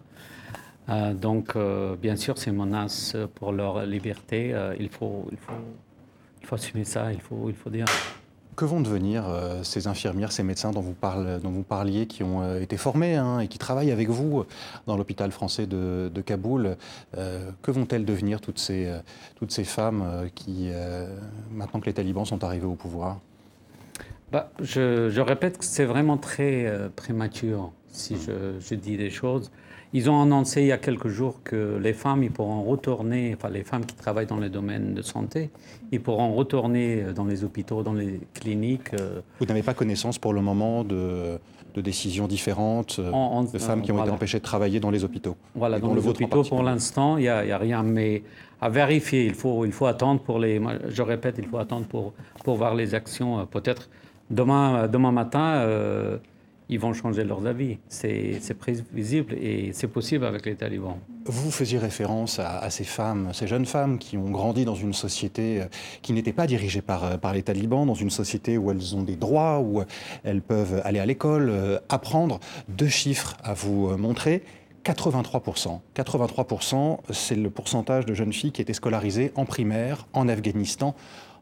Euh, donc, euh, bien sûr, c'est une menace pour leur liberté. Euh, il, faut, il, faut, il faut assumer ça, il faut, il faut dire. Que vont devenir ces infirmières, ces médecins dont vous, dont vous parliez, qui ont été formés hein, et qui travaillent avec vous dans l'hôpital français de, Kaboul Que vont-elles devenir, toutes ces, toutes ces femmes qui, maintenant que les talibans sont arrivés au pouvoir? Bah, je, je, répète que c'est vraiment très prématuré si je, je, dis des choses. Ils ont annoncé il y a quelques jours que les femmes, ils pourront retourner, enfin les femmes qui travaillent dans le domaine de santé, ils pourront retourner dans les hôpitaux, dans les cliniques. Euh. Vous n'avez pas connaissance pour le moment de, de décisions différentes euh, de femmes qui ont été empêchées de travailler dans les hôpitaux Voilà, dans, les hôpitaux pour l'instant, il n'y a, a, rien, mais à vérifier, il faut, il faut attendre pour les... Je répète, il faut attendre pour, pour voir les actions. Euh, peut-être demain, matin ils vont changer leurs avis. C'est prévisible et c'est possible avec les talibans. Vous faisiez référence à, ces femmes, ces jeunes femmes qui ont grandi dans une société euh, qui n'était pas dirigée par, euh, par les talibans, dans une société où elles ont des droits, où elles peuvent aller à l'école, euh, apprendre. Deux chiffres à vous montrer. 83%. 83%, c'est le pourcentage de jeunes filles qui étaient scolarisées en primaire en Afghanistan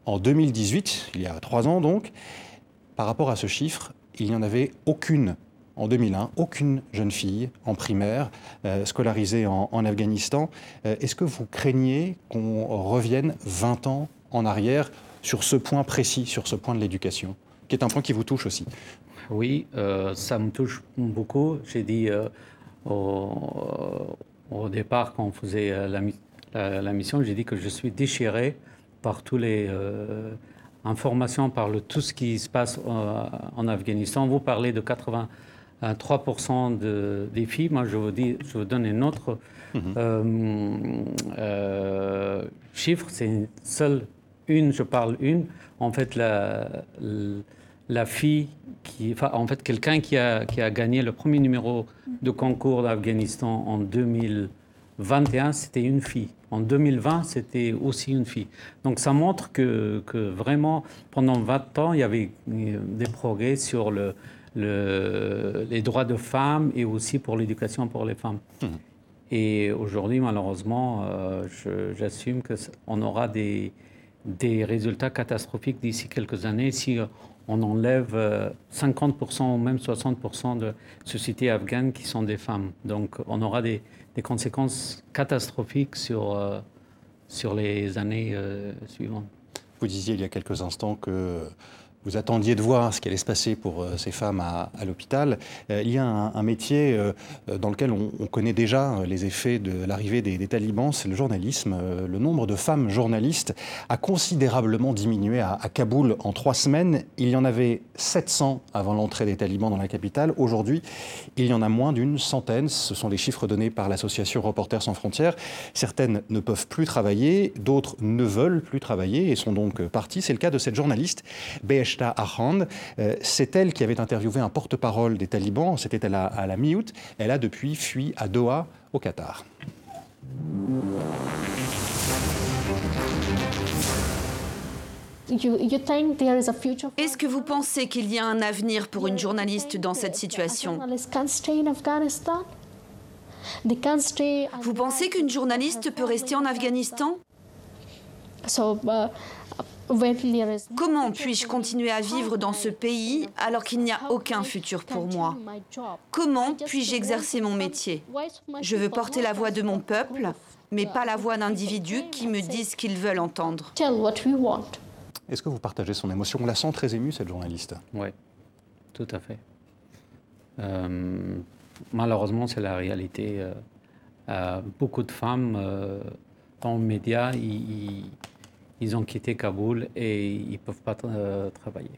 en 2018, il y a trois ans donc. Par rapport à ce chiffre, il n'y en avait aucune en 2001, aucune jeune fille en primaire euh, scolarisée en, Afghanistan. Euh, est-ce que vous craignez qu'on revienne 20 ans en arrière sur ce point précis, sur ce point de l'éducation, qui est un point qui vous touche aussi? Oui, euh, ça me touche beaucoup. J'ai dit au, départ, quand on faisait la, la mission, j'ai dit que je suis déchiré par tous les information parle tout ce qui se passe euh, en Afghanistan. Vous parlez de 83% de, des filles. Moi, je vous, dis, je vous donne un autre mhm. euh, euh, chiffre. C'est seule une, je parle une. En fait, la, la fille qui, enfin, en fait, quelqu'un qui a, qui a gagné le premier numéro de concours d'Afghanistan en 2021, c'était une fille. En 2020, c'était aussi une fille. Donc ça montre que, que, vraiment, pendant 20 ans, il y avait euh, des progrès sur le, le, les droits de femmes et aussi pour l'éducation pour les femmes. Mmh. Et aujourd'hui, malheureusement, euh, j'assume qu'on aura des, des résultats catastrophiques d'ici quelques années si on enlève 50% euh, ou même 60% de sociétés afghanes qui sont des femmes. Donc on aura des, des conséquences catastrophiques sur, euh, sur les années euh, suivantes. Vous disiez il y a quelques instants que vous attendiez de voir ce qui allait se passer pour euh, ces femmes à, l'hôpital. Euh, il y a un, métier euh, dans lequel on, connaît déjà les effets de l'arrivée des, talibans, c'est le journalisme. Le nombre de femmes journalistes a considérablement diminué à, Kaboul en trois semaines. Il y en avait 700 avant l'entrée des talibans dans la capitale. Aujourd'hui, il y en a moins d'une centaine. Ce sont les chiffres donnés par l'association Reporters sans frontières. Certaines ne peuvent plus travailler, d'autres ne veulent plus travailler et sont donc parties. C'est le cas de cette journaliste, BH euh, c'est elle qui avait interviewé un porte-parole des talibans, c'était à la, à la mi-août. Elle a depuis fui à Doha, au Qatar. Est-ce que vous pensez qu'il y a un avenir pour une journaliste dans cette situation? Vous pensez qu'une journaliste peut rester en Afghanistan? Uh, Comment puis-je continuer à vivre dans ce pays alors qu'il n'y a aucun futur pour moi Comment puis-je exercer mon métier Je veux porter la voix de mon peuple, mais pas la voix d'individus qui me disent qu'ils veulent entendre. Est-ce que vous partagez son émotion On la sent très émue, cette journaliste? Oui, tout à fait. Euh, malheureusement, c'est la réalité. Euh, euh, beaucoup de femmes dans les médias, ils ils ont quitté Kaboul et ils ne peuvent pas euh, travailler.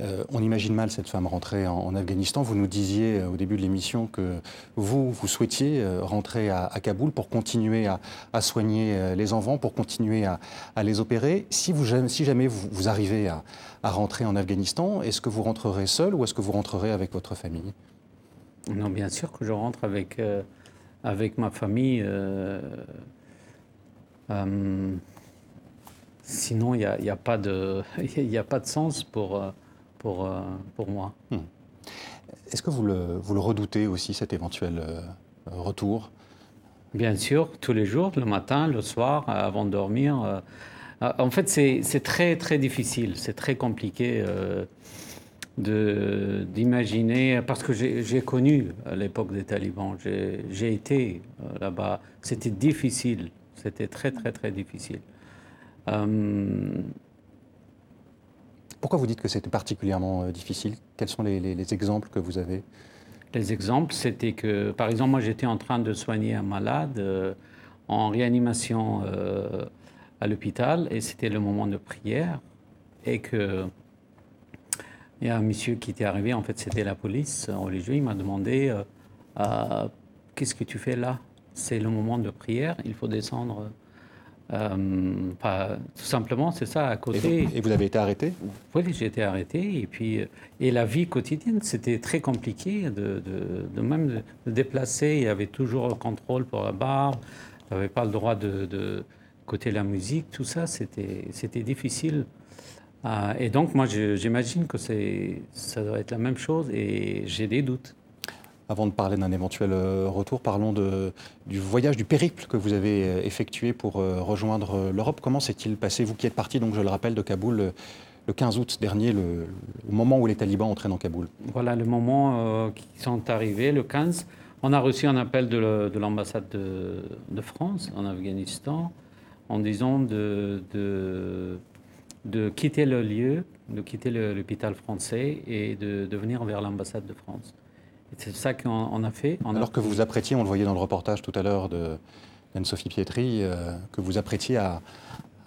Euh, on imagine mal cette femme rentrer en, Afghanistan. Vous nous disiez euh, au début de l'émission que vous, vous souhaitiez rentrer à, Kaboul pour continuer à, soigner les enfants, pour continuer à, les opérer. Si, vous, si jamais vous, arrivez à, rentrer en Afghanistan, est-ce que vous rentrerez seul ou est-ce que vous rentrerez avec votre famille? Non, bien sûr que je rentre avec, avec ma famille. Sinon, il n'y a, a, pas de, a pas de sens pour, euh, pour, euh, pour moi. Hmm. Est-ce que vous le, vous le, redoutez aussi, cet éventuel euh, retour? Bien sûr, tous les jours, le matin, le soir, avant de dormir. En fait, c'est très très difficile, c'est très compliqué d'imaginer, parce que j'ai connu l'époque des talibans, j'ai été là-bas, c'était difficile, c'était très très très difficile. Pourquoi vous dites que c'était particulièrement euh, difficile? Quels sont les, exemples que vous avez? Les exemples, c'était que, par exemple, moi j'étais en train de soigner un malade euh, en réanimation euh, à l'hôpital et c'était le moment de prière et que il y a un monsieur qui était arrivé, en fait c'était la police religieux, il m'a demandé qu'est-ce que tu fais là C'est le moment de prière, il faut descendre euh, tout simplement, c'est ça, à côté. Et vous, avez été arrêté Oui, j'ai été arrêté. Et puis, euh, et la vie quotidienne, c'était très compliqué de, de, même de, déplacer. Il y avait toujours le contrôle pour la barre. On n'avait pas le droit de, de côté la musique. Tout ça, c'était difficile. Euh, et donc, moi, j'imagine que ça doit être la même chose. Et j'ai des doutes. Avant de parler d'un éventuel euh, retour, parlons du voyage, du périple que vous avez euh, effectué pour euh, rejoindre l'Europe. Comment s'est-il passé, vous qui êtes parti, donc je le rappelle, de Kaboul le 15 août dernier, le, moment où les talibans entraient dans Kaboul Voilà, le moment qui sont arrivés, le 15. On a reçu un appel de l'ambassade de, France en Afghanistan en disant de quitter le lieu, de quitter l'hôpital français et de venir vers l'ambassade de France. C'est ça qu'on a fait. Alors que vous vous apprêtiez, on le voyait dans le reportage tout à l'heure de sophie Pietri, euh, que vous apprêtiez à,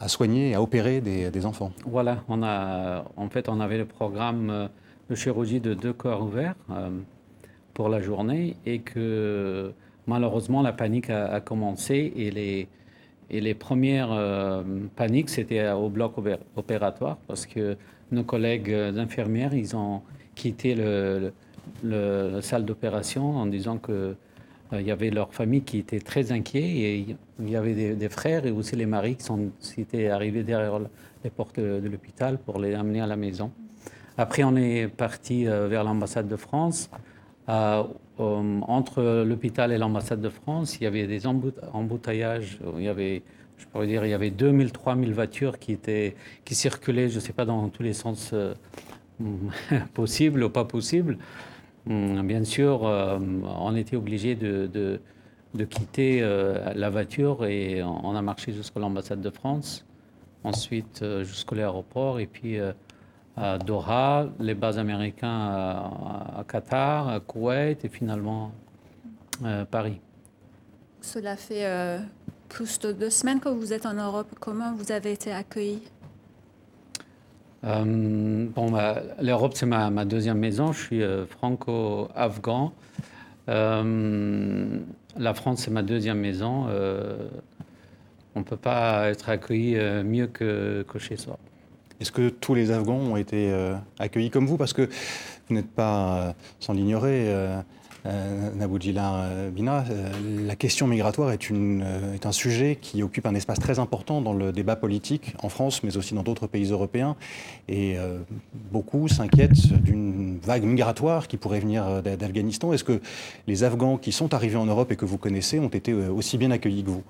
soigner, à opérer des, enfants. Voilà, on a, en fait, on avait le programme euh, de chirurgie de deux corps ouverts euh, pour la journée et que malheureusement la panique a, commencé et les, et les premières paniques, c'était au bloc opératoire parce que nos collègues infirmières, ils ont quitté le la salle d'opération en disant que euh, il y avait leur famille qui était très inquiet et il y avait des, frères et aussi les maris qui sont étaient arrivés derrière les portes de, l'hôpital pour les amener à la maison. Après, on est parti euh, vers l'ambassade de France. Euh, entre l'hôpital et l'ambassade de France, il y avait des embouteillages. Il y avait, je pourrais dire, il y avait 2000, 3000 voitures qui, étaient, qui circulaient, je ne sais pas, dans tous les sens possibles ou pas possibles. Hum, bien sûr, euh, on était obligé de, quitter euh, la voiture et on a marché jusqu'à l'ambassade de France, ensuite euh, jusqu'à l'aéroport et puis à Doha, les bases américaines à, Qatar, à Koweït et finalement Paris. Cela fait plus de deux semaines que vous êtes en Europe. Comment vous avez été accueilli? Euh, bon, l'Europe, c'est ma, deuxième maison. Je suis euh, franco-afghan. Euh, la France, c'est ma deuxième maison. on ne peut pas être accueilli mieux que, chez soi. Est-ce que tous les Afghans ont été accueillis comme vous? Parce que vous n'êtes pas, sans l'ignorer, euh, euh, Bina, euh, la question migratoire euh, est, un sujet qui occupe un espace très important dans le débat politique en France, mais aussi dans d'autres pays européens. Et beaucoup s'inquiètent d'une vague migratoire qui pourrait venir d'Afghanistan. Est-ce que les Afghans qui sont arrivés en Europe et que vous connaissez ont été aussi bien accueillis que vous?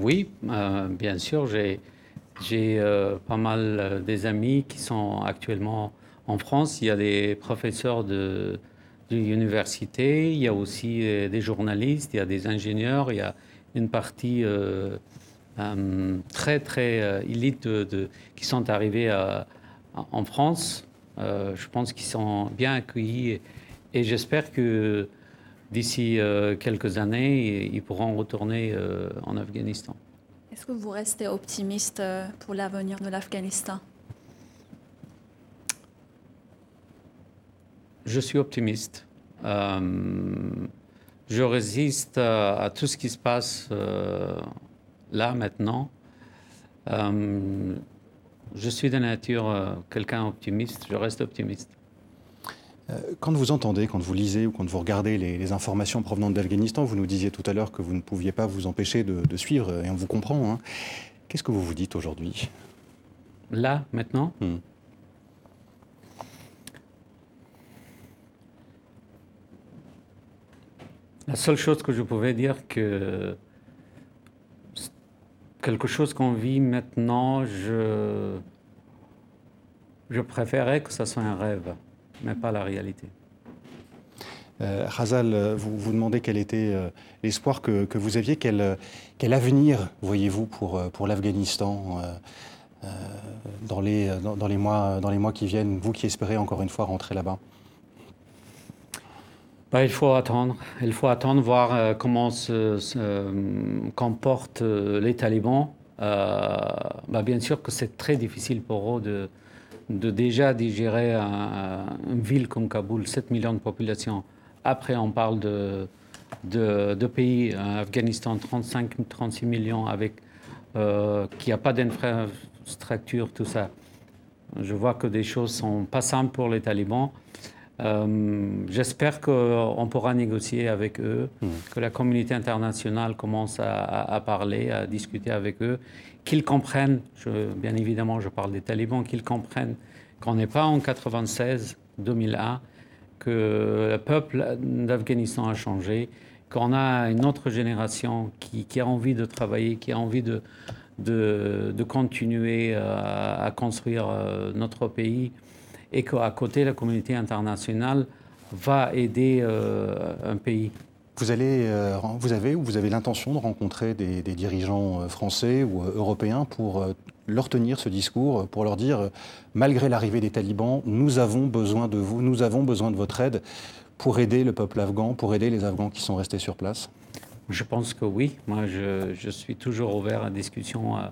Oui, bien sûr. J'ai pas mal des amis qui sont actuellement en France. Il y a des professeurs de l'université, il y a aussi euh, des journalistes, il y a des ingénieurs, il y a une partie euh, euh, très très élite qui sont arrivés en France. je pense qu'ils sont bien accueillis et, j'espère que d'ici quelques années, ils pourront retourner en Afghanistan. Est-ce que vous restez optimiste pour l'avenir de l'Afghanistan? Je suis optimiste. Euh, je résiste à, tout ce qui se passe euh, là maintenant. Euh, je suis de nature quelqu'un optimiste, je reste optimiste. Quand vous entendez, quand vous lisez ou quand vous regardez les, informations provenant d'Afghanistan, vous nous disiez tout à l'heure que vous ne pouviez pas vous empêcher de, suivre, et on vous comprend. Hein. Qu'est-ce que vous vous dites aujourd'hui? Là, maintenant? Hmm. La seule chose que je pouvais dire que quelque chose qu'on vit maintenant, je, préférais que ça soit un rêve, mais pas la réalité. Euh, Hazal, vous vous demandez quel était euh, l'espoir que, vous aviez, quel, quel avenir voyez-vous pour, euh, pour l'Afghanistan euh, euh, dans les mois qui viennent, vous qui espérez encore une fois rentrer là-bas? Bah, il faut attendre. Il faut attendre, voir euh, comment se, se euh, comportent les talibans. Bah, bien sûr que c'est très difficile pour eux de, déjà digérer un, une ville comme Kaboul, 7 millions de population. Après, on parle de, pays, Afghanistan, 35-36 millions, avec, euh, qui n'a pas d'infrastructure, tout ça. Je vois que des choses sont pas simples pour les talibans. Euh, J'espère qu'on pourra négocier avec eux, mmh. que la communauté internationale commence à, à, parler, à discuter avec eux, qu'ils comprennent, je, bien évidemment je parle des talibans, qu'ils comprennent qu'on n'est pas en 96-2001, que le peuple d'Afghanistan a changé, qu'on a une autre génération qui, qui, a envie de travailler, qui a envie de, de, de continuer à, à construire euh, notre pays et qu'à côté, la communauté internationale va aider euh, un pays. Vous, allez, euh, vous avez ou vous avez l'intention de rencontrer des, des, dirigeants français ou européens pour leur tenir ce discours, pour leur dire, malgré l'arrivée des talibans, nous avons besoin de vous, nous avons besoin de votre aide pour aider le peuple afghan, pour aider les Afghans qui sont restés sur place? Je pense que oui. Moi, je, je suis toujours ouvert à discussion euh,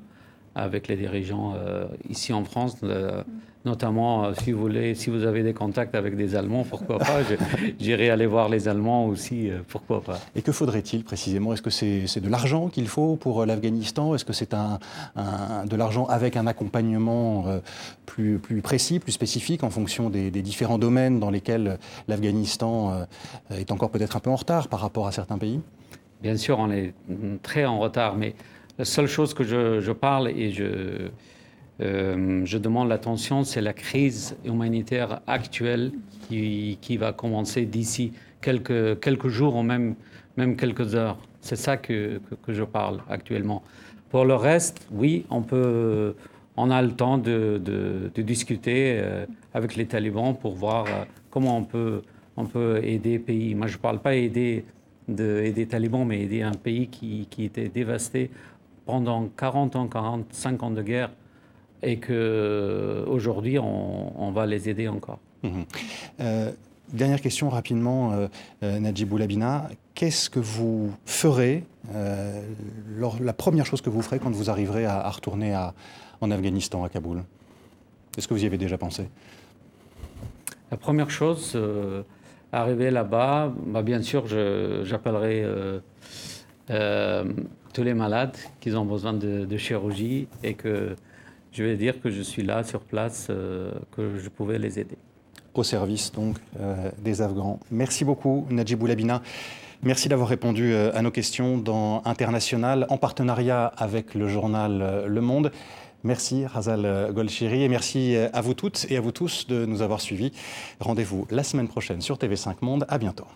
avec les dirigeants euh, ici en France. Le, notamment, euh, si vous voulez, si vous avez des contacts avec des Allemands, pourquoi pas J'irai aller voir les Allemands aussi, euh, pourquoi pas. Et que faudrait-il précisément? Est-ce que c'est est de l'argent qu'il faut pour euh, l'Afghanistan? Est-ce que c'est un, un, de l'argent avec un accompagnement euh, plus, plus, précis, plus spécifique en fonction des, des différents domaines dans lesquels l'Afghanistan euh, est encore peut-être un peu en retard par rapport à certains pays? Bien sûr, on est très en retard, mais la seule chose que je, parle et je euh, je demande l'attention, c'est la crise humanitaire actuelle qui, va commencer d'ici quelques, jours ou même, quelques heures. C'est ça que, je parle actuellement. Pour le reste, oui, on, peut, on a le temps de, discuter euh, avec les talibans pour voir euh, comment on peut, on peut aider pays. Moi, je ne parle pas aider de, aider talibans, mais aider un pays qui, qui était dévasté pendant 40 ans, 45 ans de guerre et qu'aujourd'hui, on, on va les aider encore. Mmh. Euh, dernière question rapidement, euh, euh, Najibou Labina. Qu'est-ce que vous ferez, euh, lors, la première chose que vous ferez quand vous arriverez à, à retourner à, en Afghanistan, à Kaboul? Est-ce que vous y avez déjà pensé? La première chose, euh, arriver là-bas, bah, bien sûr, j'appellerai euh, tous les malades qui ont besoin de, chirurgie et que je vais dire que je suis là sur place, euh, que je pouvais les aider. Au service donc euh, des Afghans. Merci beaucoup Najibou Labina. Merci d'avoir répondu à nos questions dans International en partenariat avec le journal Le Monde. Merci Razal Golshiri et merci à vous toutes et à vous tous de nous avoir suivis. Rendez-vous la semaine prochaine sur TV5 Monde. À bientôt.